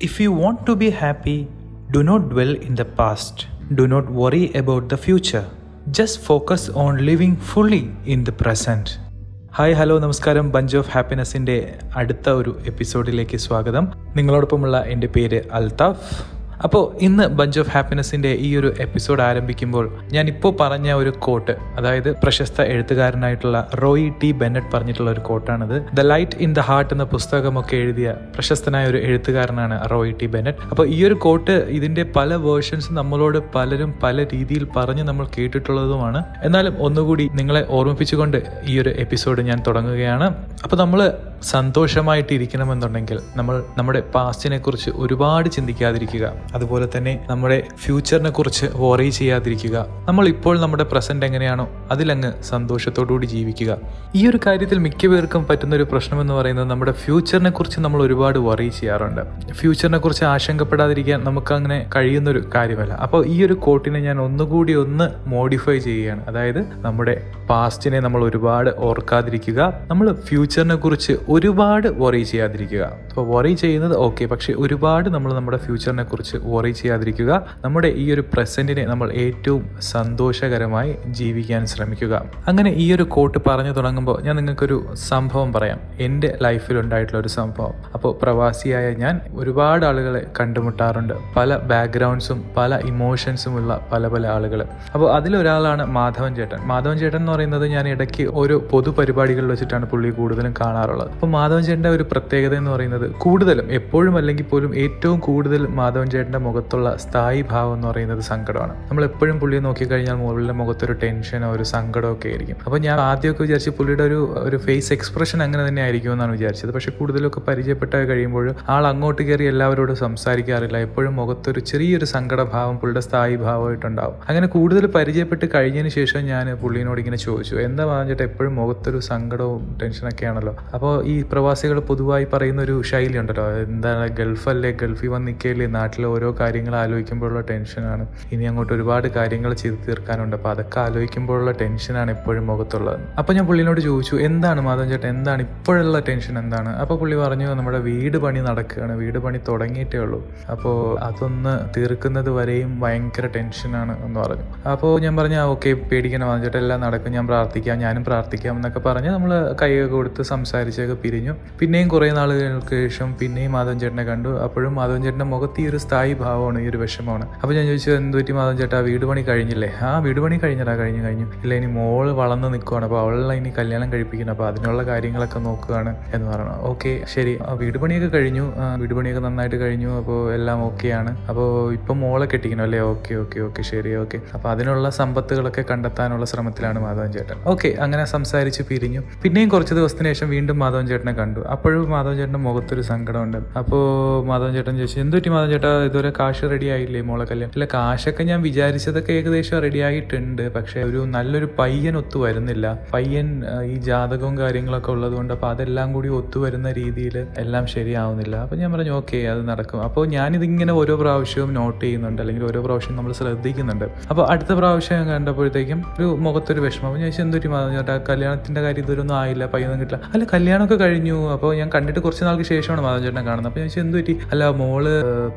If you want to be happy, do not dwell in the past. Do not worry about the future. Just focus on living fully in the present. Hi hello നമസ്കാരം bunch of ഹാപ്പിനെസ്സിന്റെ അടുത്ത ഒരു എപ്പിസോഡിലേക്ക് സ്വാഗതം നിങ്ങളോടൊപ്പമുള്ള എന്റെ പേര് അൽതാഫ് അപ്പോൾ ഇന്ന് ബഞ്ച് ഓഫ് ഹാപ്പിനെസ്സിന്റെ ഈ ഒരു എപ്പിസോഡ് ആരംഭിക്കുമ്പോൾ ഞാൻ ഇപ്പോൾ പറഞ്ഞ ഒരു കോട്ട് അതായത് പ്രശസ്ത എഴുത്തുകാരനായിട്ടുള്ള റോയി ടി ബെന്നറ്റ് പറഞ്ഞിട്ടുള്ള ഒരു കോട്ടാണിത് the light in the heart എന്ന പുസ്തകമൊക്കെ എഴുതിയ പ്രശസ്തനായ ഒരു എഴുത്തുകാരനാണ് റോയി ടി ബെന്നറ്റ്. അപ്പോൾ ഈ ഒരു കോട്ട് ഇതിന്റെ പല വേർഷൻസ് നമ്മളോട് പലരും പല രീതിയിൽ പറഞ്ഞ് നമ്മൾ കേട്ടിട്ടുള്ളതുമാണ്. എന്നാലും ഒന്നുകൂടി നിങ്ങളെ ഓർമ്മിപ്പിച്ചുകൊണ്ട് ഈ ഒരു എപ്പിസോഡ് ഞാൻ തുടങ്ങുകയാണ്. അപ്പോൾ നമ്മൾ സന്തോഷമായിട്ടിരിക്കണമെന്നുണ്ടെങ്കിൽ നമ്മൾ നമ്മുടെ പാസ്റ്റിനെ കുറിച്ച് ഒരുപാട് ചിന്തിക്കാതിരിക്കുക. അതുപോലെ തന്നെ നമ്മുടെ ഫ്യൂച്ചറിനെ കുറിച്ച് വറി ചെയ്യാതിരിക്കുക. നമ്മൾ ഇപ്പോൾ നമ്മുടെ പ്രസന്റ് എങ്ങനെയാണോ അതിലങ്ങ് സന്തോഷത്തോടുകൂടി ജീവിക്കുക. ഈ ഒരു കാര്യത്തിൽ മിക്ക പേർക്കും പറ്റുന്ന ഒരു പ്രശ്നം എന്ന് പറയുന്നത് നമ്മുടെ ഫ്യൂച്ചറിനെ കുറിച്ച് നമ്മൾ ഒരുപാട് വറി ചെയ്യാറുണ്ട്. ഫ്യൂച്ചറിനെ കുറിച്ച് ആശങ്കപ്പെടാതിരിക്കാൻ നമുക്ക് അങ്ങനെ കഴിയുന്ന ഒരു കാര്യമല്ല. അപ്പോൾ ഈ ഒരു കോട്ടിനെ ഞാൻ ഒന്നുകൂടി ഒന്ന് മോഡിഫൈ ചെയ്യുകയാണ്. അതായത് നമ്മുടെ പാസ്റ്റിനെ നമ്മൾ ഒരുപാട് ഓർക്കാതിരിക്കുക. നമ്മൾ ഫ്യൂച്ചറിനെ കുറിച്ച് ഒരുപാട് വറി ചെയ്യാതിരിക്കുക. അപ്പോൾ വറി ചെയ്യുന്നത് ഓക്കെ പക്ഷേ ഒരുപാട് നമ്മൾ നമ്മുടെ ഫ്യൂച്ചറിനെ കുറിച്ച് വറി ചെയ്യാതിരിക്കുക. നമ്മുടെ ഈ ഒരു പ്രസന്റിനെ നമ്മൾ ഏറ്റവും സന്തോഷകരമായി ജീവിക്കാൻ ശ്രമിക്കുക. അങ്ങനെ ഈ ഒരു കോട്ട് പറഞ്ഞു തുടങ്ങുമ്പോൾ ഞാൻ നിങ്ങൾക്കൊരു സംഭവം പറയാം. എന്റെ ലൈഫിൽ ഉണ്ടായിട്ടുള്ള ഒരു സംഭവം. അപ്പോൾ പ്രവാസിയായ ഞാൻ ഒരുപാട് ആളുകളെ കണ്ടുമുട്ടാറുണ്ട്. പല ബാക്ക്ഗ്രൗണ്ട്സും പല ഇമോഷൻസും ഉള്ള പല പല ആളുകൾ അപ്പോൾ അതിലൊരാളാണ് മാധവൻ ചേട്ടൻ. മാധവൻ ചേട്ടൻ എന്ന് പറയുന്നത് ഞാൻ ഇടയ്ക്ക് ഓരോ പൊതുപരിപാടികളിൽ വെച്ചിട്ടാണ് പുള്ളി കൂടുതലും കാണാറുള്ളത്. അപ്പോൾ മാധവൻ ചേട്ടന്റെ ഒരു പ്രത്യേകത എന്ന് പറയുന്നത് കൂടുതലും എപ്പോഴും അല്ലെങ്കിൽ പോലും ഏറ്റവും കൂടുതൽ മാധവൻ ചേട്ടന്റെ മുഖത്തുള്ള സ്ഥായി ഭാവം എന്ന് പറയുന്നത് സങ്കടമാണ്. നമ്മൾ എപ്പോഴും പുള്ളിയെ നോക്കിക്കഴിഞ്ഞാൽ മുകളിലെ മുഖത്തൊരു ടെൻഷനോ ഒരു സങ്കടമോ ഒക്കെ ആയിരിക്കും. അപ്പോൾ ഞാൻ ആദ്യമൊക്കെ വിചാരിച്ചു പുള്ളിയുടെ ഒരു ഒരു ഫേസ് എക്സ്പ്രഷൻ അങ്ങനെ തന്നെ ആയിരിക്കും എന്നാണ് വിചാരിച്ചത്. പക്ഷേ കൂടുതലൊക്കെ പരിചയപ്പെട്ട കഴിയുമ്പോൾ ആൾ അങ്ങോട്ട് കയറി എല്ലാവരോടും സംസാരിക്കാറില്ല. എപ്പോഴും മുഖത്തൊരു ചെറിയൊരു സങ്കടഭാവം പുള്ളിയുടെ സ്ഥായി ഭാവമായിട്ടുണ്ടാവും. അങ്ങനെ കൂടുതൽ പരിചയപ്പെട്ട് കഴിഞ്ഞതിന് ശേഷം ഞാൻ പുള്ളിനോട് ഇങ്ങനെ ചോദിച്ചു എന്താ പറഞ്ഞിട്ട് എപ്പോഴും മുഖത്തൊരു സങ്കടവും ടെൻഷനൊക്കെ ആണല്ലോ? അപ്പോൾ ഈ പ്രവാസികൾ പൊതുവായി പറയുന്ന ഒരു ശൈലി ഉണ്ടല്ലോ എന്താണ് ഗൾഫല്ലേ? ഗൾഫിൽ വന്ന് നിൽക്കല്ലേ? നാട്ടിലെ ഓരോ കാര്യങ്ങൾ ആലോചിക്കുമ്പോഴുള്ള ടെൻഷനാണ്. ഇനി അങ്ങോട്ട് ഒരുപാട് കാര്യങ്ങൾ ചെയ്ത് തീർക്കാനുണ്ട്. അപ്പോൾ അതൊക്കെ ആലോചിക്കുമ്പോഴുള്ള ടെൻഷനാണ് എപ്പോഴും മുഖത്തുള്ളത് അപ്പോൾ ഞാൻ പുള്ളിനോട് ചോദിച്ചു എന്താണ് മാധവൻ ചേട്ടൻ എന്താണ് ഇപ്പോഴുള്ള ടെൻഷൻ എന്താണ്? അപ്പോൾ പുള്ളി പറഞ്ഞു നമ്മുടെ വീട് പണി നടക്കുകയാണ്. വീട് പണി തുടങ്ങിയിട്ടേ ഉള്ളൂ. അപ്പോൾ അതൊന്ന് തീർക്കുന്നത് വരെയും ഭയങ്കര ടെൻഷനാണ് എന്ന് പറഞ്ഞു. അപ്പോൾ ഞാൻ പറഞ്ഞു ഓക്കെ പേടിക്കണം മാധവൻ ചേട്ടൻ എല്ലാം നടക്കും. ഞാൻ പ്രാർത്ഥിക്കാം ഞാനും പ്രാർത്ഥിക്കാം എന്നൊക്കെ പറഞ്ഞ് നമ്മൾ കൈയൊക്കെ കൊടുത്ത് സംസാരിച്ചൊക്കെ പിരിഞ്ഞു. പിന്നെയും കുറേ നാളുകൾക്ക് ശേഷം പിന്നെയും മാധവൻ ചേട്ടനെ കണ്ടു. അപ്പോഴും മാധവൻ ചേട്ടന്റെ മുഖത്ത് ഈ ഒരു സ്ഥായി ഭാവമാണ് ഈ ഒരു വിഷമമാണ്. അപ്പോൾ ഞാൻ ചോദിച്ചു എന്ത് പറ്റി മാധവൻ ചേട്ടാ? വീട് പണി കഴിഞ്ഞില്ലേ? ആ വീട് പണി കഴിഞ്ഞടാ കഴിഞ്ഞു കഴിഞ്ഞു. ഇല്ല ഇനി മോൾ വളർന്ന് നിൽക്കുവാണ് അപ്പോൾ അവളെ ഇനി കല്യാണം കഴിപ്പിക്കണം. അപ്പോൾ അതിനുള്ള കാര്യങ്ങളൊക്കെ നോക്കുകയാണ് എന്ന് പറഞ്ഞു. ഓക്കെ ശരി. വീട് പണിയൊക്കെ കഴിഞ്ഞു. വീട് പണിയൊക്കെ നന്നായിട്ട് കഴിഞ്ഞു. അപ്പോൾ എല്ലാം ഓക്കെയാണ് അപ്പോൾ ഇപ്പം മോളെ കെട്ടിക്കണം അല്ലേ? Okay okay okay. ശരി ഓക്കെ. അപ്പോൾ അതിനുള്ള സമ്പത്തുകളൊക്കെ കണ്ടെത്താനുള്ള ശ്രമത്തിലാണ് മാധവൻ ചേട്ടൻ. ഓക്കെ അങ്ങനെ സംസാരിച്ച് പിരിഞ്ഞു. പിന്നെയും കുറച്ച് ദിവസത്തിന് ശേഷം വീണ്ടും മാധവൻ ചേട്ടനെ കണ്ടു. അപ്പോഴും മാധവൻ ചേട്ടന്റെ മുഖത്തൊരു സങ്കടമുണ്ട്. അപ്പോൾ മാധവൻ ചേട്ടൻ ചോദിച്ചു എന്തുപറ്റി മാധവൻ ചേട്ടാ? ഇതുവരെ കാശ് റെഡി ആയില്ലേ മോളെ കല്യാണം? അല്ല കാശൊക്കെ ഞാൻ വിചാരിച്ചതൊക്കെ ഏകദേശം റെഡി ആയിട്ടുണ്ട്. പക്ഷെ ഒരു നല്ലൊരു പയ്യൻ ഒത്തു വരുന്നില്ല. പയ്യൻ ഈ ജാതകവും കാര്യങ്ങളൊക്കെ ഉള്ളതുകൊണ്ട് അപ്പോൾ അതെല്ലാം കൂടി ഒത്തു വരുന്ന രീതിയിൽ എല്ലാം ശരിയാവുന്നില്ല. അപ്പോൾ ഞാൻ പറഞ്ഞു ഓക്കെ അത് നടക്കും. അപ്പോൾ ഞാനിതിങ്ങനെ ഓരോ പ്രാവശ്യവും നോട്ട് ചെയ്യുന്നുണ്ട്. അല്ലെങ്കിൽ ഓരോ പ്രാവശ്യം നമ്മൾ ശ്രദ്ധിക്കുന്നുണ്ട്. അപ്പോൾ അടുത്ത പ്രാവശ്യം കണ്ടപ്പോഴത്തേക്കും ഒരു മുഖത്തൊരു വിഷമം. ഞാൻ ചോദിച്ചു എന്തൊരു മാധവൻ കല്യാണത്തിന്റെ കാര്യം ഇതൊന്നും ആയില്ല. പയ്യൊന്നും കിട്ടില്ല. അല്ല കല്യാണമൊക്കെ കഴിഞ്ഞു. അപ്പോൾ ഞാൻ കണ്ടിട്ട് കുറച്ച് നാൾക്ക് ശേഷമാണ് മാധവൻ ചേട്ടനെ കാണുന്നത്. അപ്പോൾ ഞാൻ ചോദിച്ചു എന്ത് പറ്റി അല്ല മോൾ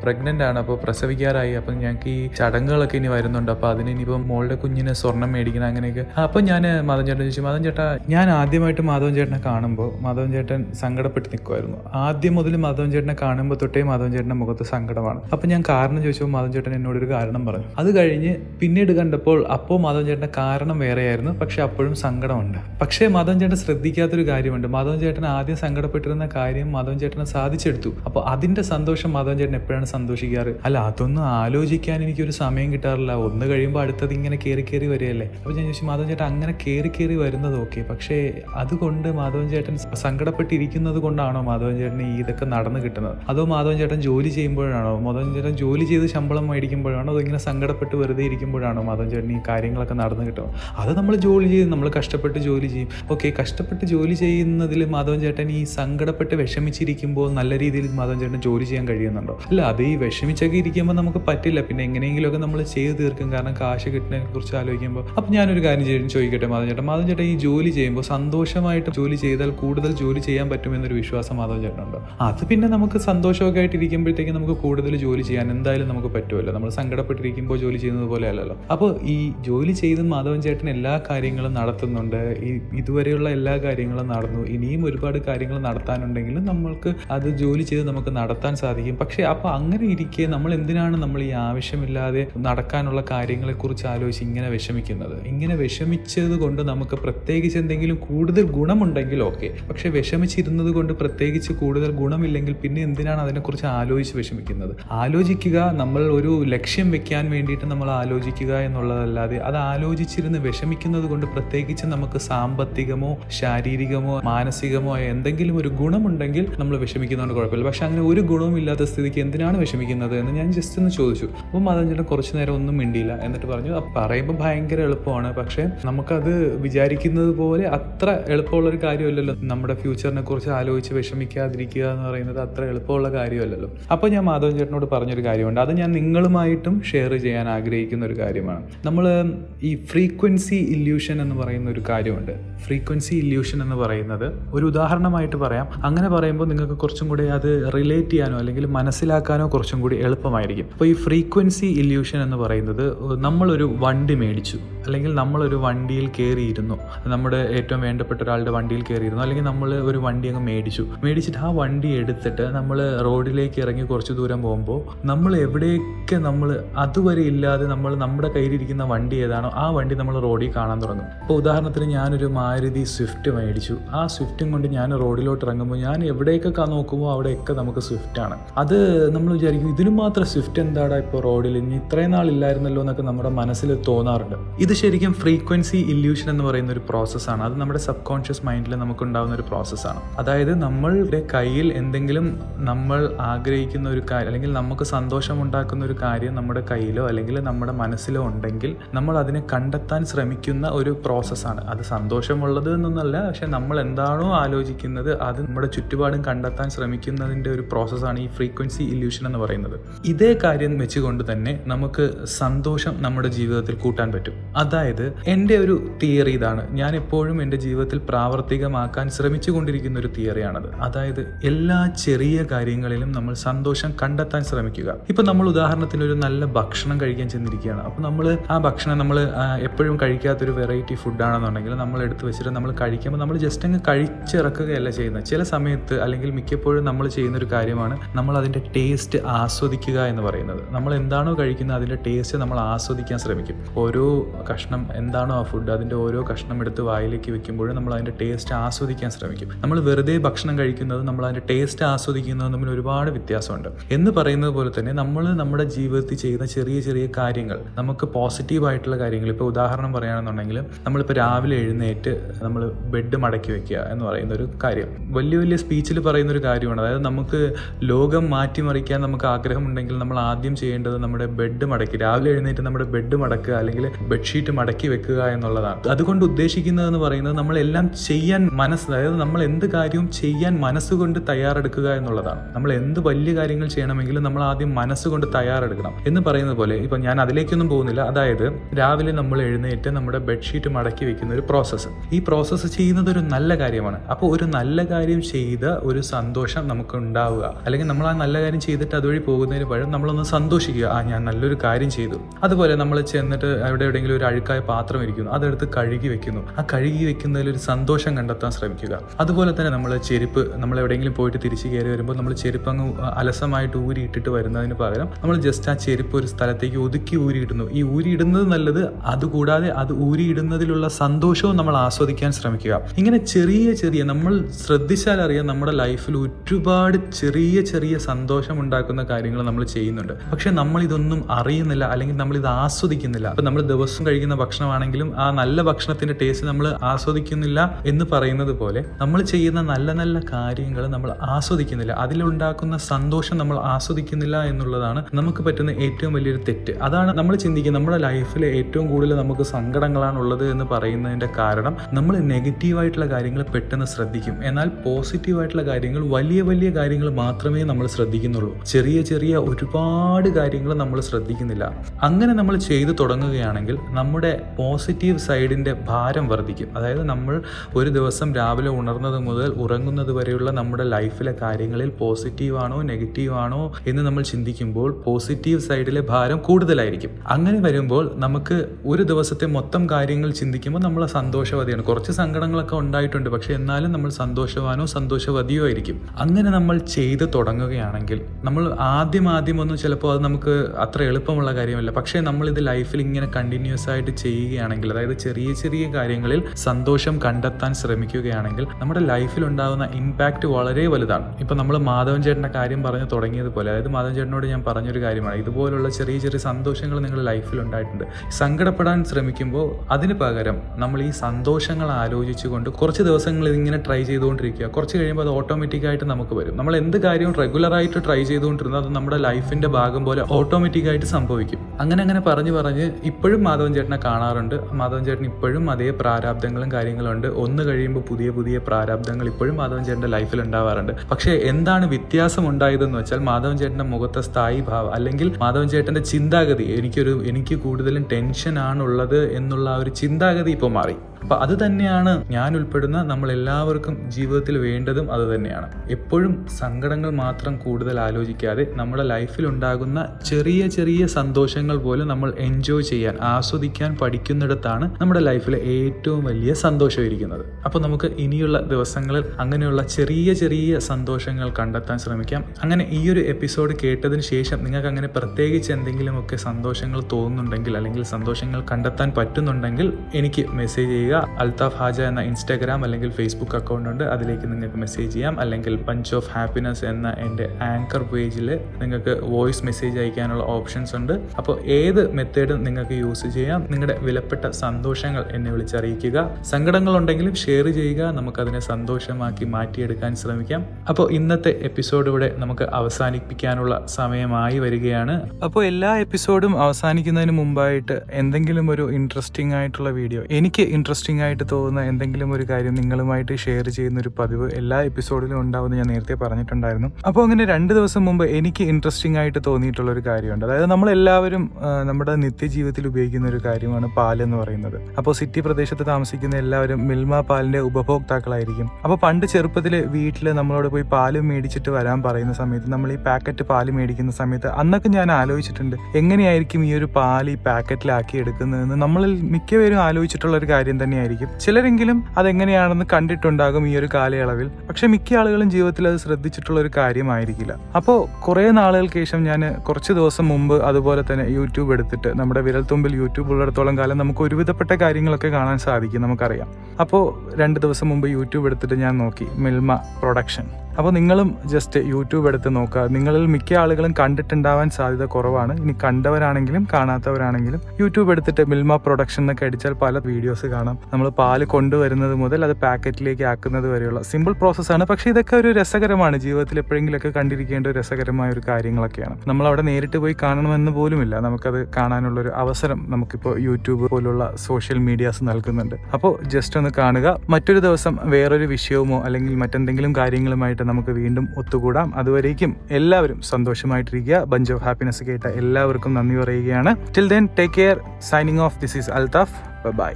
പ്രഗ്നന്റ് ആണ് അപ്പോൾ പ്രസവിക്കാറായി. അപ്പം ഞങ്ങൾക്ക് ഈ ചടങ്ങുകളൊക്കെ ഇനി വരുന്നുണ്ട്. അപ്പോൾ അതിന് ഇനിയിപ്പം മോളുടെ കുഞ്ഞിന് സ്വർണം മേടിക്കണം അങ്ങനെയൊക്കെ. അപ്പം ഞാൻ മാധവൻ ചേട്ടൻ ചോദിച്ചു. മാധവൻ ചേട്ടാ ഞാൻ ആദ്യമായിട്ട് മാധവൻ ചേട്ടനെ കാണുമ്പോൾ മാധവൻ ചേട്ടൻ സങ്കടപ്പെട്ട് നിൽക്കുമായിരുന്നു ആദ്യം മുതൽ മാധവൻ ചേട്ടനെ കാണുമ്പോൾ തൊട്ടേ മാധവൻ ചേട്ടന്റെ മുഖത്ത് സങ്കടമാണ്. അപ്പം ഞാൻ കാരണം ചോദിച്ചപ്പോൾ മാധവൻ ചേട്ടൻ എന്നോടൊരു കാരണം പറഞ്ഞു. അത് കഴിഞ്ഞ് പിന്നീട് കണ്ടപ്പോൾ അപ്പോൾ മാധവൻ ചേട്ടന്റെ കാരണം വേറെയായിരുന്നു. പക്ഷേ അപ്പോഴും സങ്കടമുണ്ട്. പക്ഷേ മാധവൻ ചേട്ടൻ ശ്രദ്ധിക്കാത്തൊരു കാര്യമുണ്ട്. മാധവൻ ചേട്ടൻ ആദ്യം സങ്കടപ്പെട്ടിരുന്ന കാര്യം മാധവൻ ചേട്ടനെ സാധിച്ചെടുത്തു. അപ്പോൾ അതിന്റെ സന്തോഷം മാധവൻ ചേട്ടൻ എപ്പോഴാണ് സന്തോഷിക്കാറ് അല്ല അതൊന്നും ആലോചിക്കാൻ എനിക്കൊരു സമയം കിട്ടാറില്ല. ഒന്ന് കഴിയുമ്പോൾ അടുത്തത് ഇങ്ങനെ കയറി കയറി വരികയല്ലേ. അപ്പോൾ ഞാൻ ചോദിച്ചു മാധവൻ ചേട്ടൻ അങ്ങനെ കയറി കയറി വരുന്നത് ഓക്കെ പക്ഷേ അതുകൊണ്ട് മാധവൻ ചേട്ടൻ സങ്കടപ്പെട്ടിരിക്കുന്നത് കൊണ്ടാണോ മാധവൻ ചേട്ടന് ഇതൊക്കെ നടന്നു കിട്ടുന്നത്? അതോ മാധവൻ ചേട്ടൻ ജോലി ചെയ്യുമ്പോഴാണോ? മാധവൻ ചേട്ടൻ ജോലി ചെയ്ത് ശമ്പളം മേടിക്കുമ്പോഴാണോ? അതോ ഇങ്ങനെ സങ്കടപ്പെട്ട് വെറുതെ ഇരിക്കുമ്പോഴാണോ മാധവൻ ചേട്ടൻ ഈ കാര്യങ്ങളൊക്കെ നടന്നു കിട്ടുന്നത്? അത് നമ്മൾ ജോലി ചെയ്ത് നമ്മൾ കഷ്ടപ്പെട്ട് ജോലി ചെയ്യും. ഓക്കെ കഷ്ടപ്പെട്ട് ജോലി ചെയ്യുന്നതിൽ മാധവൻ ചേട്ടൻ ഈ സങ്കടപ്പെട്ട് വിഷമിച്ചിരിക്കുമ്പോൾ നല്ല രീതിയിൽ മാധവൻ ചേട്ടൻ ജോലി ചെയ്യാൻ കഴിയുന്നുണ്ടോ? അല്ല അത് ഈ വിഷമിച്ചൊക്കെ ഇരിക്കുമ്പോൾ നമുക്ക് പറ്റില്ല. പിന്നെ എങ്ങനെയെങ്കിലുമൊക്കെ നമ്മൾ ചെയ്തു തീർക്കും. കാരണം കാശ് കിട്ടുന്നതിനെ കുറിച്ച് ആലോചിക്കുമ്പോൾ അപ്പം ഞാനൊരു കാര്യം ചെയ്യും ചോദിക്കട്ടെ മാധവൻ ചേട്ടൻ മാധവൻ ചേട്ടൻ ഈ ജോലി ചെയ്യുമ്പോൾ സന്തോഷമായിട്ട് ജോലി ചെയ്താൽ കൂടുതൽ ജോലി ചെയ്യാൻ പറ്റുമെന്നൊരു വിശ്വാസം മാധവൻ ചേട്ടനുണ്ടോ? അത് പിന്നെ നമുക്ക് സന്തോഷമൊക്കെ ആയിട്ട് ഇരിക്കുമ്പോഴത്തേക്ക് നമുക്ക് കൂടുതൽ ജോലി ചെയ്യാൻ എന്തായാലും നമുക്ക് പറ്റുമല്ലോ. നമ്മൾ സങ്കടപ്പെട്ടിരിക്കുമ്പോൾ ജോലി ചെയ്യുന്നത് പോലെ അല്ലല്ലോ. അപ്പോൾ ഈ ജോലി ചെയ്ത് മാധവൻ ചേട്ടൻ എല്ലാ കാര്യങ്ങളും നടത്തുന്നുണ്ട്. ഈ ഇതുവരെയുള്ള എല്ലാ കാര്യങ്ങളും നടന്നു. ഇനിയും ഒരുപാട് കാര്യങ്ങൾ നടത്താനുണ്ടെങ്കിലും നമ്മൾക്ക് അത് ജോലി ചെയ്ത് നമുക്ക് നടത്താൻ സാധിക്കും. പക്ഷേ അപ്പോൾ അങ്ങനെ ഇരിക്കെ നമ്മൾ എന്തിനാണ് നമ്മൾ ഈ ആവശ്യമില്ലാതെ നടക്കാനുള്ള കാര്യങ്ങളെക്കുറിച്ച് ആലോചിച്ച് ഇങ്ങനെ വിഷമിക്കുന്നത്? ഇങ്ങനെ വിഷമിച്ചത് കൊണ്ട് നമുക്ക് പ്രത്യേകിച്ച് എന്തെങ്കിലും കൂടുതൽ ഗുണമുണ്ടെങ്കിൽ ഓക്കെ. പക്ഷെ വിഷമിച്ചിരുന്നത് കൊണ്ട് പ്രത്യേകിച്ച് കൂടുതൽ ഗുണമില്ലെങ്കിൽ പിന്നെ എന്തിനാണ് അതിനെക്കുറിച്ച് ആലോചിച്ച് വിഷമിക്കുന്നത്? ആലോചിക്കുക നമ്മൾ ഒരു ലക്ഷ്യം വെക്കാൻ വേണ്ടിയിട്ട് നമ്മൾ ആലോചിക്കുക എന്നുള്ളതല്ലാതെ അത് ആലോചിച്ചിരുന്ന് വിഷമിക്കുന്നത് കൊണ്ട് പ്രത്യേകിച്ച് നമുക്ക് സാമ്പത്തികമോ ശാരീരികമോ മാനസികമോ എന്തെങ്കിലും ഒരു ഗുണമുണ്ടെങ്കിൽ നമ്മൾ വിഷമിക്കുന്നതുകൊണ്ട് കുഴപ്പമില്ല. പക്ഷെ അങ്ങനെ ഒരു ഗുണവും ഇല്ലാത്ത സ്ഥിതിക്ക് എന്തിനാണ് വിഷമിക്കുന്നത്? എന്ന് ഞാൻ ജസ്റ്റ് ഒന്ന് ചോദിച്ചു. അപ്പോൾ മാധവൻ ചേട്ടൻ കുറച്ച് നേരം ഒന്നും മിണ്ടിയില്ല. എന്നിട്ട് പറഞ്ഞു "അ, പറയുമ്പോൾ ഭയങ്കര എളുപ്പമാണ്. പക്ഷേ നമുക്കത് വിചാരിക്കുന്നത് പോലെ അത്ര എളുപ്പമുള്ളൊരു കാര്യമല്ലല്ലോ. നമ്മുടെ ഫ്യൂച്ചറിനെ കുറിച്ച് ആലോചിച്ച് വിഷമിക്കാതിരിക്കുക എന്ന് പറയുന്നത് അത്ര എളുപ്പമുള്ള കാര്യമല്ലല്ലോ. അപ്പോൾ ഞാൻ മാധവൻ ചേട്ടനോട് പറഞ്ഞൊരു കാര്യമുണ്ട്. അത് ഞാൻ നിങ്ങളുമായിട്ടും ഷെയർ ചെയ്യാൻ ആഗ്രഹിക്കുന്ന ഒരു കാര്യമാണ്. നമ്മൾ ഈ ഫ്രീക്വൻസി ഇല്യൂഷൻ എന്ന് പറയുന്ന ഒരു കാര്യമുണ്ട്. ഫ്രീക്വൻസി ഇല്യൂഷൻ എന്ന് പറയുന്നത് ഒരു ഉദാഹരണമായിട്ട് പറയാം. അങ്ങനെ പറയുമ്പോൾ നിങ്ങൾക്ക് കുറച്ചും കൂടി അത് റിലേറ്റ് ചെയ്യാനോ അല്ലെങ്കിൽ മനസ്സിലാക്കാനോ കുറച്ചും കൂടി എളുപ്പമായിരിക്കും. അപ്പോൾ ഈ ഫ്രീക്വൻസി ഇല്യൂഷൻ എന്ന് പറയുന്നത് നമ്മളൊരു വണ്ടി മേടിച്ചു. അല്ലെങ്കിൽ നമ്മളൊരു വണ്ടിയിൽ കയറിയിരുന്നു. നമ്മുടെ ഏറ്റവും വേണ്ടപ്പെട്ട ഒരാളുടെ വണ്ടിയിൽ കയറിയിരുന്നു. അല്ലെങ്കിൽ നമ്മൾ ഒരു വണ്ടി അങ്ങ് മേടിച്ചു. മേടിച്ചിട്ട് ആ വണ്ടി എടുത്തിട്ട് നമ്മൾ റോഡിലേക്ക് ഇറങ്ങി കുറച്ച് ദൂരം പോകുമ്പോൾ നമ്മൾ എവിടെയൊക്കെ നമ്മൾ അതുവരെ ഇല്ലാതെ നമ്മൾ നമ്മുടെ കയ്യിലിരിക്കുന്ന വണ്ടി ഏതാണോ ആ വണ്ടി നമ്മൾ റോഡിൽ കാണാൻ തുടങ്ങും. ഇപ്പോൾ ഉദാഹരണത്തിന് ഞാനൊരു മാരുതി സ്വിഫ്റ്റ് മേടിച്ചു. ആ സ്വിഫ്റ്റും കൊണ്ട് ഞാൻ റോഡിലോട്ട് ഇറങ്ങുമ്പോൾ ഞാൻ എവിടേക്കൊക്കെ നോക്കുമ്പോൾ അവിടെയൊക്കെ നമുക്ക് സ്വിഫ്റ്റാണ്. അത് നമ്മൾ വിചാരിക്കും ഇതിന് മാത്രം സ്വിഫ്റ്റ് എന്താടാ ഇപ്പോൾ റോഡിൽ ഇനി ഇത്രയും നാളില്ലായിരുന്നല്ലോ എന്നൊക്കെ നമ്മുടെ മനസ്സിൽ തോന്നാറുണ്ട്. ഇത് ശരിക്കും ഫ്രീക്വൻസി ഇല്യൂഷൻ എന്ന് പറയുന്ന ഒരു പ്രോസസ്സാണ്. അത് നമ്മുടെ സബ് കോൺഷ്യസ് മൈൻഡിൽ നമുക്ക് ഉണ്ടാകുന്ന ഒരു പ്രോസസ്സാണ്. അതായത് നമ്മളുടെ കയ്യിൽ എന്തെങ്കിലും നമ്മൾ ആഗ്രഹിക്കുന്ന ഒരു കാര്യം അല്ലെങ്കിൽ നമുക്ക് സന്തോഷം ഉണ്ടാക്കുന്ന ഒരു കാര്യം നമ്മുടെ കയ്യിലോ അല്ലെങ്കിൽ നമ്മുടെ മനസ്സിലോ ഉണ്ടെങ്കിൽ നമ്മൾ അതിനെ കണ്ടെത്താൻ ശ്രമിക്കുന്ന ഒരു പ്രോസസ്സാണ്. അത് സന്തോഷമുള്ളത് എന്നൊന്നല്ല പക്ഷെ നമ്മൾ എന്താണോ ആലോചിക്കുന്നത് അത് നമ്മുടെ ചുറ്റുപാടും കണ്ടെത്താൻ ശ്രമിക്കുന്നതിന്റെ ഒരു പ്രോസസ്സാണ് ഈ ഫ്രീക്വൻസി ഇല്യൂഷൻ എന്ന് പറയുന്നത്. ഇതേ കാര്യം വെച്ചുകൊണ്ട് തന്നെ നമുക്ക് സന്തോഷം നമ്മുടെ ജീവിതത്തിൽ കൂട്ടാൻ പറ്റും. അതായത് എന്റെ ഒരു തിയറി ഇതാണ്. ഞാൻ എപ്പോഴും എന്റെ ജീവിതത്തിൽ പ്രാവർത്തികമാക്കാൻ ശ്രമിച്ചുകൊണ്ടിരിക്കുന്ന ഒരു തിയറിയാണത്. അതായത് എല്ലാ ചെറിയ കാര്യങ്ങളിലും നമ്മൾ സന്തോഷം കണ്ടെത്താൻ ശ്രമിക്കുക. ഇപ്പം നമ്മൾ ഉദാഹരണത്തിന് ഒരു നല്ല ഭക്ഷണം കഴിക്കാൻ ചെന്നിരിക്കുകയാണ്. അപ്പോൾ നമ്മൾ ആ ഭക്ഷണം നമ്മൾ എപ്പോഴും കഴിക്കാത്തൊരു വെറൈറ്റി ഫുഡാണെന്നുണ്ടെങ്കിൽ നമ്മൾ എടുത്ത് വെച്ചിട്ട് നമ്മൾ കഴിക്കുമ്പോൾ നമ്മൾ ജസ്റ്റ് അങ്ങ് കഴിച്ചിറക്കുകയല്ല ചെയ്യുന്നത്. ചില സമയത്ത് അല്ലെങ്കിൽ മിക്കപ്പോഴും നമ്മൾ ചെയ്യുന്ന ഒരു കാര്യമാണ് നമ്മൾ അതിന്റെ ടേസ്റ്റ് ആസ്വദിക്കുക എന്ന് പറയുന്നത്. നമ്മൾ എന്താണോ കഴിക്കുന്നത് അതിന്റെ ടേസ്റ്റ് നമ്മൾ ആസ്വദിക്കാൻ ശ്രമിക്കും. ഓരോ കഷ്ണം എന്താണോ ആ ഫുഡ് അതിന്റെ ഓരോ കഷ്ണം എടുത്ത് വായിലേക്ക് വെക്കുമ്പോഴും നമ്മൾ അതിന്റെ ടേസ്റ്റ് ആസ്വദിക്കാൻ ശ്രമിക്കും. നമ്മൾ വെറുതെ ഭക്ഷണം കഴിക്കുന്നത് നമ്മൾ അതിന്റെ ടേസ്റ്റ് ആസ്വദിക്കുന്നത് തമ്മിൽ ഒരുപാട് വ്യത്യാസമുണ്ട്. എന്ന് പറയുന്നത് പോലെ തന്നെ നമ്മൾ നമ്മുടെ ജീവിതത്തിൽ ചെയ്യുന്ന ചെറിയ ചെറിയ കാര്യങ്ങൾ നമുക്ക് പോസിറ്റീവ് ആയിട്ടുള്ള കാര്യങ്ങൾ ഇപ്പോൾ ഉദാഹരണം പറയുകയാണെന്നുണ്ടെങ്കിൽ നമ്മളിപ്പോൾ രാവിലെ എഴുന്നേറ്റ് നമ്മൾ ബെഡ് മടക്കി വെക്കുക എന്ന് പറയുന്ന ഒരു കാര്യം. വലിയ വലിയ സ്പീച്ചിൽ പറയുന്ന ഒരു കാര്യമാണ്. അതായത് നമുക്ക് ലോകം മാറ്റിമറിക്കാൻ നമുക്ക് ആഗ്രഹമുണ്ടെങ്കിൽ നമ്മൾ ആദ്യം ചെയ്യേണ്ടത് നമ്മുടെ ബെഡ് മടക്കി രാവിലെ എഴുന്നേറ്റ് നമ്മുടെ ബെഡ് മടക്കുക അല്ലെങ്കിൽ ബെഡ്ഷീറ്റ് മടക്കി വെക്കുക എന്നുള്ളതാണ്. അതുകൊണ്ട് ഉദ്ദേശിക്കുന്നത് എന്ന് പറയുന്നത് നമ്മളെല്ലാം ചെയ്യാൻ മനസ്സ് അതായത് നമ്മൾ എന്ത് കാര്യവും ചെയ്യാൻ മനസ്സുകൊണ്ട് തയ്യാറെടുക്കുക എന്നുള്ളതാണ്. നമ്മൾ എന്ത് വലിയ കാര്യങ്ങൾ ചെയ്യണമെങ്കിലും നമ്മൾ ആദ്യം മനസ്സുകൊണ്ട് തയ്യാറെടുക്കണം. എന്ന് പറയുന്നത് പോലെ ഇപ്പം ഞാൻ അതിലേക്കൊന്നും പോകുന്നില്ല. അതായത് രാവിലെ നമ്മൾ എഴുന്നേറ്റ് നമ്മുടെ ബെഡ്ഷീറ്റ് മടക്കി വെക്കുന്ന ഒരു പ്രോസസ്സ്. ഈ പ്രോസസ്സ് ചെയ്യുന്നത് ഒരു നല്ല കാര്യമാണ്. അപ്പോൾ ഒരു നല്ല കാര്യം ചെയ്ത ഒരു സന്തോഷം നമുക്ക് ഉണ്ടാവുക. അല്ലെങ്കിൽ നമ്മൾ ആ നല്ല കാര്യം ചെയ്തിട്ട് അതുവഴി പോകുന്നതിന് പകരം നമ്മളൊന്ന് സന്തോഷിക്കുക. ആ ഞാൻ നല്ലൊരു കാര്യം ചെയ്തു. അതുപോലെ നമ്മൾ ചെന്നിട്ട് അവിടെ എവിടെയെങ്കിലും ഒരു അഴുക്കായ പാത്രം ഇരിക്കുന്നു. അതെടുത്ത് കഴുകി വെക്കുന്നു. ആ കഴുകി വെക്കുന്നതിൽ ഒരു സന്തോഷം കണ്ടെത്താൻ ശ്രമിക്കുക. അതുപോലെ തന്നെ നമ്മൾ ചെരുപ്പ് നമ്മൾ എവിടെയെങ്കിലും പോയിട്ട് തിരിച്ചു കയറി വരുമ്പോൾ നമ്മൾ ചെരുപ്പ് അങ്ങ് അലസമായിട്ട് ഊരിയിട്ടിട്ട് വരുന്നതിന് പകരം നമ്മൾ ജസ്റ്റ് ആ ചെരുപ്പ് ഒരു സ്ഥലത്തേക്ക് ഒതുക്കി ഊരിയിടുന്നു. ഈ ഊരിയിടുന്നത് നല്ലത് അതുകൂടാതെ അത് ഊരിയിടുന്നതിലുള്ള സന്തോഷവും നമ്മൾ ആസ്വദിക്കാൻ ശ്രമിക്കുക. ഇങ്ങനെ ചെറിയ ചെറിയ നമ്മൾ ശ്രദ്ധിച്ചാൽ അറിയാം നമ്മുടെ ലൈഫിൽ ഒരുപാട് ചെറിയ ചെറിയ സന്തോഷം ഉണ്ടാക്കുന്ന കാര്യങ്ങൾ നമ്മൾ ചെയ്യുന്നുണ്ട്. പക്ഷെ നമ്മൾ ഇതൊന്നും അറിയുന്നില്ല അല്ലെങ്കിൽ നമ്മൾ ഇത് ആസ്വദിക്കുന്നില്ല. അപ്പൊ നമ്മൾ ദിവസം കഴിക്കുന്ന ഭക്ഷണമാണെങ്കിലും ആ നല്ല ഭക്ഷണത്തിന്റെ ടേസ്റ്റ് നമ്മൾ ആസ്വദിക്കുന്നില്ല എന്ന് പറയുന്നത് പോലെ നമ്മൾ ചെയ്യുന്ന നല്ല നല്ല കാര്യങ്ങൾ നമ്മൾ ആസ്വദിക്കുന്നില്ല. അതിലുണ്ടാക്കുന്ന സന്തോഷം നമ്മൾ ആസ്വദിക്കുന്നില്ല എന്നുള്ളതാണ് നമുക്ക് പറ്റുന്ന ഏറ്റവും വലിയൊരു തെറ്റ്. അതാണ് നമ്മൾ ചിന്തിക്കുന്നത്. നമ്മുടെ ലൈഫിൽ ഏറ്റവും കൂടുതൽ നമുക്ക് സങ്കടങ്ങളാണ് ഉള്ളത് എന്ന് പറയുന്നതിന്റെ കാരണം നമ്മൾ നെഗറ്റീവായിട്ടുള്ള കാര്യങ്ങൾ പെട്ടെന്ന് ശ്രദ്ധിക്കും. എന്നാൽ പോസിറ്റീവായിട്ടുള്ള കാര്യങ്ങൾ വലിയ വലിയ കാര്യങ്ങൾ മാത്രമേ നമ്മൾ ശ്രദ്ധിക്കുന്നുള്ളൂ. ചെറിയ ചെറിയ ഒരുപാട് കാര്യങ്ങൾ നമ്മൾ ശ്രദ്ധിക്കുന്നില്ല. അങ്ങനെ നമ്മൾ ചെയ്തു തുടങ്ങുകയാണെങ്കിൽ നമ്മുടെ പോസിറ്റീവ് സൈഡിന്റെ ഭാരം വർദ്ധിക്കും. അതായത് നമ്മൾ ഒരു ദിവസം രാവിലെ ഉണർന്നത് മുതൽ ഉറങ്ങുന്നത് വരെയുള്ള നമ്മുടെ ലൈഫിലെ കാര്യങ്ങളിൽ പോസിറ്റീവാണോ നെഗറ്റീവാണോ എന്ന് നമ്മൾ ചിന്തിക്കുമ്പോൾ പോസിറ്റീവ് സൈഡിലെ ഭാരം കൂടുതലായിരിക്കും. അങ്ങനെ വരുമ്പോൾ നമുക്ക് ഒരു ദിവസത്തെ മൊത്തം കാര്യങ്ങൾ ചിന്തിക്കുമ്പോൾ നമ്മൾ സന്തോഷവതിയാണ്. കുറച്ച് സങ്കടങ്ങളൊക്കെ ഉണ്ടായിട്ടുണ്ട്. പക്ഷേ എന്നാലും നമ്മൾ സന്തോഷവാനോ സന്തോഷവതിയോ ആയിരിക്കും. അങ്ങനെ നമ്മൾ ചെയ്ത് തുടങ്ങുകയാണെങ്കിൽ നമ്മൾ ആദ്യം ആദ്യം ഒന്നും ചിലപ്പോൾ അത് നമുക്ക് അത്ര എളുപ്പമുള്ള കാര്യമല്ല. പക്ഷേ നമ്മൾ ഇത് ലൈഫിൽ ഇങ്ങനെ കണ്ടിന്യൂസ് ആയിട്ട് ചെയ്യുകയാണെങ്കിൽ അതായത് ചെറിയ ചെറിയ കാര്യങ്ങളിൽ സന്തോഷം കണ്ടെത്താൻ ശ്രമിക്കുകയാണെങ്കിൽ നമ്മുടെ ലൈഫിൽ ഉണ്ടാകുന്ന ഇമ്പാക്റ്റ് വളരെ വലുതാണ്. ഇപ്പം നമ്മൾ മാധവൻ ചേട്ടന്റെ കാര്യം പറഞ്ഞു തുടങ്ങിയതുപോലെ അതായത് മാധവൻ ചേട്ടനോട് ഞാൻ പറഞ്ഞൊരു കാര്യമാണ്. ഇതുപോലുള്ള ചെറിയ ചെറിയ സന്തോഷങ്ങൾ നിങ്ങളുടെ ലൈഫിൽ ഉണ്ടായിട്ടുണ്ട്. സങ്കടപ്പെടാൻ ശ്രമിക്കുമ്പോൾ അതിന് പകരം നമ്മൾ ഈ സന്തോഷങ്ങൾ ആലോചിച്ചുകൊണ്ട് കുറച്ച് ദിവസങ്ങൾ ഇതിങ്ങനെ ട്രൈ ചെയ്തുകൊണ്ടിരിക്കുക. കുറച്ച് കഴിയുമ്പോൾ അത് ഓട്ടോമാറ്റിക്കായിട്ട് നമുക്ക് വരും. നമ്മൾ എന്ത് കാര്യവും റെഗുലറായിട്ട് ട്രൈ ചെയ്തുകൊണ്ടിരുന്നത് അത് നമ്മുടെ ലൈഫിന്റെ ഭാഗം പോലെ ഓട്ടോമാറ്റിക്കായിട്ട് സംഭവിക്കും. അങ്ങനെ അങ്ങനെ പറഞ്ഞു പറഞ്ഞ് ഇപ്പോഴും മാധവൻ ചേട്ടനെ കാണാറുണ്ട്. മാധവൻ ചേട്ടൻ ഇപ്പോഴും അതേ പ്രാരാബ്ദങ്ങളും കാര്യങ്ങളും ഉണ്ട് ഒന്ന് കഴിയുമ്പോൾ പുതിയ പുതിയ പ്രാരാബ്ദങ്ങൾ ഇപ്പോഴും മാധവൻ ചേട്ടന്റെ ലൈഫിൽ ഉണ്ടാവാറുണ്ട്. പക്ഷേ എന്താണ് വ്യത്യാസം ഉണ്ടായതെന്ന് വെച്ചാൽ മാധവൻ ചേട്ടന്റെ മുഖത്തെ സ്ഥായി ഭാവം അല്ലെങ്കിൽ മാധവൻ ചേട്ടന്റെ ചിന്താഗതി എനിക്കൊരു എനിക്ക് കൂടുതലും ടെൻഷൻ ആണുള്ളത് എന്നുള്ള ആ ഒരു ചിന്താഗതി ഇപ്പോൾ മാറി. അപ്പൊ അത് തന്നെയാണ് ഞാൻ ഉൾപ്പെടുന്ന നമ്മൾ എല്ലാവർക്കും ജീവിതത്തിൽ വേണ്ടതും അത് തന്നെയാണ്. എപ്പോഴും സങ്കടങ്ങൾ മാത്രം കൂടുതൽ ആലോചിക്കാതെ നമ്മുടെ ലൈഫിൽ ഉണ്ടാകുന്ന ചെറിയ ചെറിയ സന്തോഷങ്ങൾ പോലും നമ്മൾ എൻജോയ് ചെയ്യാൻ ആസ്വദിക്കാൻ പഠിക്കുന്നിടത്താണ് നമ്മുടെ ലൈഫിലെ ഏറ്റവും വലിയ സന്തോഷം ഇരിക്കുന്നത്. അപ്പോൾ നമുക്ക് ഇനിയുള്ള ദിവസങ്ങളിൽ അങ്ങനെയുള്ള ചെറിയ ചെറിയ സന്തോഷങ്ങൾ കണ്ടെത്താൻ ശ്രമിക്കാം. അങ്ങനെ ഈ ഒരു എപ്പിസോഡ് കേട്ടതിന് ശേഷം നിങ്ങൾക്ക് അങ്ങനെ പ്രത്യേകിച്ച് എന്തെങ്കിലുമൊക്കെ സന്തോഷങ്ങൾ തോന്നുന്നുണ്ടെങ്കിൽ അല്ലെങ്കിൽ സന്തോഷങ്ങൾ കണ്ടെത്താൻ പറ്റുന്നുണ്ടെങ്കിൽ എനിക്ക് മെസ്സേജ് ചെയ്യുക. അൽതാഫ് ഹാജ എന്ന ഇൻസ്റ്റാഗ്രാം അല്ലെങ്കിൽ ഫേസ്ബുക്ക് അക്കൗണ്ട് ഉണ്ട്. അതിലേക്ക് നിങ്ങൾക്ക് മെസ്സേജ് ചെയ്യാം. അല്ലെങ്കിൽ പഞ്ച് ഓഫ് ഹാപ്പിനെസ് എന്ന എന്റെ ആങ്കർ പേജിൽ നിങ്ങൾക്ക് വോയിസ് മെസ്സേജ് അയക്കാനുള്ള ഓപ്ഷൻസ് ഉണ്ട്. അപ്പോൾ ഏത് മെത്തേഡും നിങ്ങൾക്ക് യൂസ് ചെയ്യാം? നിങ്ങളുടെ വിലപ്പെട്ട സന്തോഷങ്ങൾ എന്നെ വിളിച്ചറിയിക്കുക. സങ്കടങ്ങൾ ഉണ്ടെങ്കിലും ഷെയർ ചെയ്യുക. നമുക്കതിനെ സന്തോഷമാക്കി മാറ്റിയെടുക്കാൻ ശ്രമിക്കാം. അപ്പോൾ ഇന്നത്തെ എപ്പിസോഡ് ഇവിടെ നമുക്ക് അവസാനിപ്പിക്കാനുള്ള സമയമായി വരികയാണ്. അപ്പോൾ എല്ലാ എപ്പിസോഡും അവസാനിക്കുന്നതിന് മുമ്പായിട്ട് എന്തെങ്കിലും ഒരു ഇൻട്രസ്റ്റിംഗ് ആയിട്ടുള്ള വീഡിയോ എനിക്ക് ഇൻട്രസ്റ്റിംഗ് ആയിട്ട് തോന്നുന്ന എന്തെങ്കിലും ഒരു കാര്യം നിങ്ങളുമായിട്ട് ഷെയർ ചെയ്യുന്ന ഒരു പതിവ് എല്ലാ എപ്പിസോഡിലും ഉണ്ടാവുമെന്ന് ഞാൻ നേരത്തെ പറഞ്ഞിട്ടുണ്ടായിരുന്നു. അപ്പോൾ അങ്ങനെ രണ്ട് ദിവസം മുമ്പ് എനിക്ക് ഇൻട്രസ്റ്റിംഗ് ആയിട്ട് തോന്നിയിട്ടുള്ള ഒരു കാര്യമുണ്ട്. അതായത് നമ്മൾ എല്ലാവരും നമ്മുടെ നിത്യജീവിതത്തിൽ ഉപയോഗിക്കുന്ന ഒരു കാര്യമാണ് പാൽ എന്ന് പറയുന്നത്. അപ്പോൾ സിറ്റി പ്രദേശത്ത് താമസിക്കുന്ന എല്ലാവരും മിൽമ പാലിന്റെ ഉപഭോക്താക്കളായിരിക്കും. അപ്പോൾ പണ്ട് ചെറുപ്പത്തിൽ വീട്ടിൽ നമ്മളോട് പോയി പാൽ മേടിച്ചിട്ട് വരാൻ പറയുന്ന സമയത്ത് നമ്മൾ ഈ പാക്കറ്റ് പാൽ മേടിക്കുന്ന സമയത്ത് അന്നൊക്കെ ഞാൻ ആലോചിച്ചിട്ടുണ്ട് എങ്ങനെയായിരിക്കും ഈ ഒരു പാൽ ഈ പാക്കറ്റിലാക്കി എടുക്കുന്നതെന്ന്. നമ്മളിൽ മിക്കവരും ആലോചിച്ചിട്ടുള്ള ഒരു കാര്യം തന്നെയായിരിക്കും ചിലരെങ്കിലും അതെങ്ങനെയാണെന്ന് കണ്ടിട്ടുണ്ടാകും ഈ ഒരു കാലയളവിൽ. പക്ഷെ മിക്ക ആളുകളും ജീവിതത്തിൽ അത് ശ്രദ്ധിച്ചിട്ടുള്ള ഒരു കാര്യമായിരിക്കില്ല. അപ്പോൾ കുറേ നാളുകൾക്ക് ശേഷം ഞാൻ കുറച്ച് ദിവസം മുമ്പ് അതുപോലെ തന്നെ യൂട്യൂബ് എടുത്തിട്ട് നമ്മുടെ വിരൽത്തുമ്പിൽ യൂട്യൂബ് ഉള്ളിടത്തോളം കാലം നമുക്ക് ഒരുവിധപ്പെട്ട കാര്യങ്ങളൊക്കെ കാണാൻ സാധിക്കും നമുക്കറിയാം. അപ്പോൾ രണ്ട് ദിവസം മുമ്പ് യൂട്യൂബ് എടുത്തിട്ട് ഞാൻ നോക്കി മിൽമ പ്രൊഡക്ഷൻ. അപ്പോൾ നിങ്ങളും ജസ്റ്റ് യൂട്യൂബ് എടുത്ത് നോക്കുക. നിങ്ങളിൽ മിക്ക ആളുകളും കണ്ടിട്ടുണ്ടാവാൻ സാധ്യത കുറവാണ്. ഇനി കണ്ടവരാണെങ്കിലും കാണാത്തവരാണെങ്കിലും യൂട്യൂബ് എടുത്തിട്ട് മിൽമ പ്രൊഡക്ഷൻ എന്നൊക്കെ അടിച്ചാൽ പല വീഡിയോസ് കാണാം. നമ്മൾ പാൽ കൊണ്ടുവരുന്നത് മുതൽ അത് പാക്കറ്റിലേക്ക് ആക്കുന്നത് വരെയുള്ള സിമ്പിൾ പ്രോസസ്സാണ് പക്ഷേ ഇതൊക്കെ ഒരു രസകരമാണ്. ജീവിതത്തിൽ എപ്പോഴെങ്കിലുമൊക്കെ കണ്ടിരിക്കേണ്ട ഒരു രസകരമായ ഒരു കാര്യങ്ങളൊക്കെയാണ്. നമ്മൾ അവിടെ നേരിട്ട് പോയി കാണണമെന്ന് പോലുമില്ല. നമുക്കത് കാണാനുള്ള ഒരു അവസരം നമുക്കിപ്പോൾ യൂട്യൂബ് പോലുള്ള സോഷ്യൽ മീഡിയാസ് നൽകുന്നുണ്ട്. അപ്പോൾ ജസ്റ്റ് ഒന്ന് കാണുക. മറ്റൊരു ദിവസം വേറൊരു വിഷയവുമോ അല്ലെങ്കിൽ മറ്റെന്തെങ്കിലും കാര്യങ്ങളുമായിട്ട് നമുക്ക് വീണ്ടും ഒത്തുകൂടാം. അതുവരേക്കും എല്ലാവരും സന്തോഷമായിട്ടിരിക്കുക. ബഞ്ച് ഓഫ് ഹാപ്പിനെസ് കേട്ട എല്ലാവർക്കും നന്ദി പറയുകയാണ്. Till then take care signing off this is Althaf bye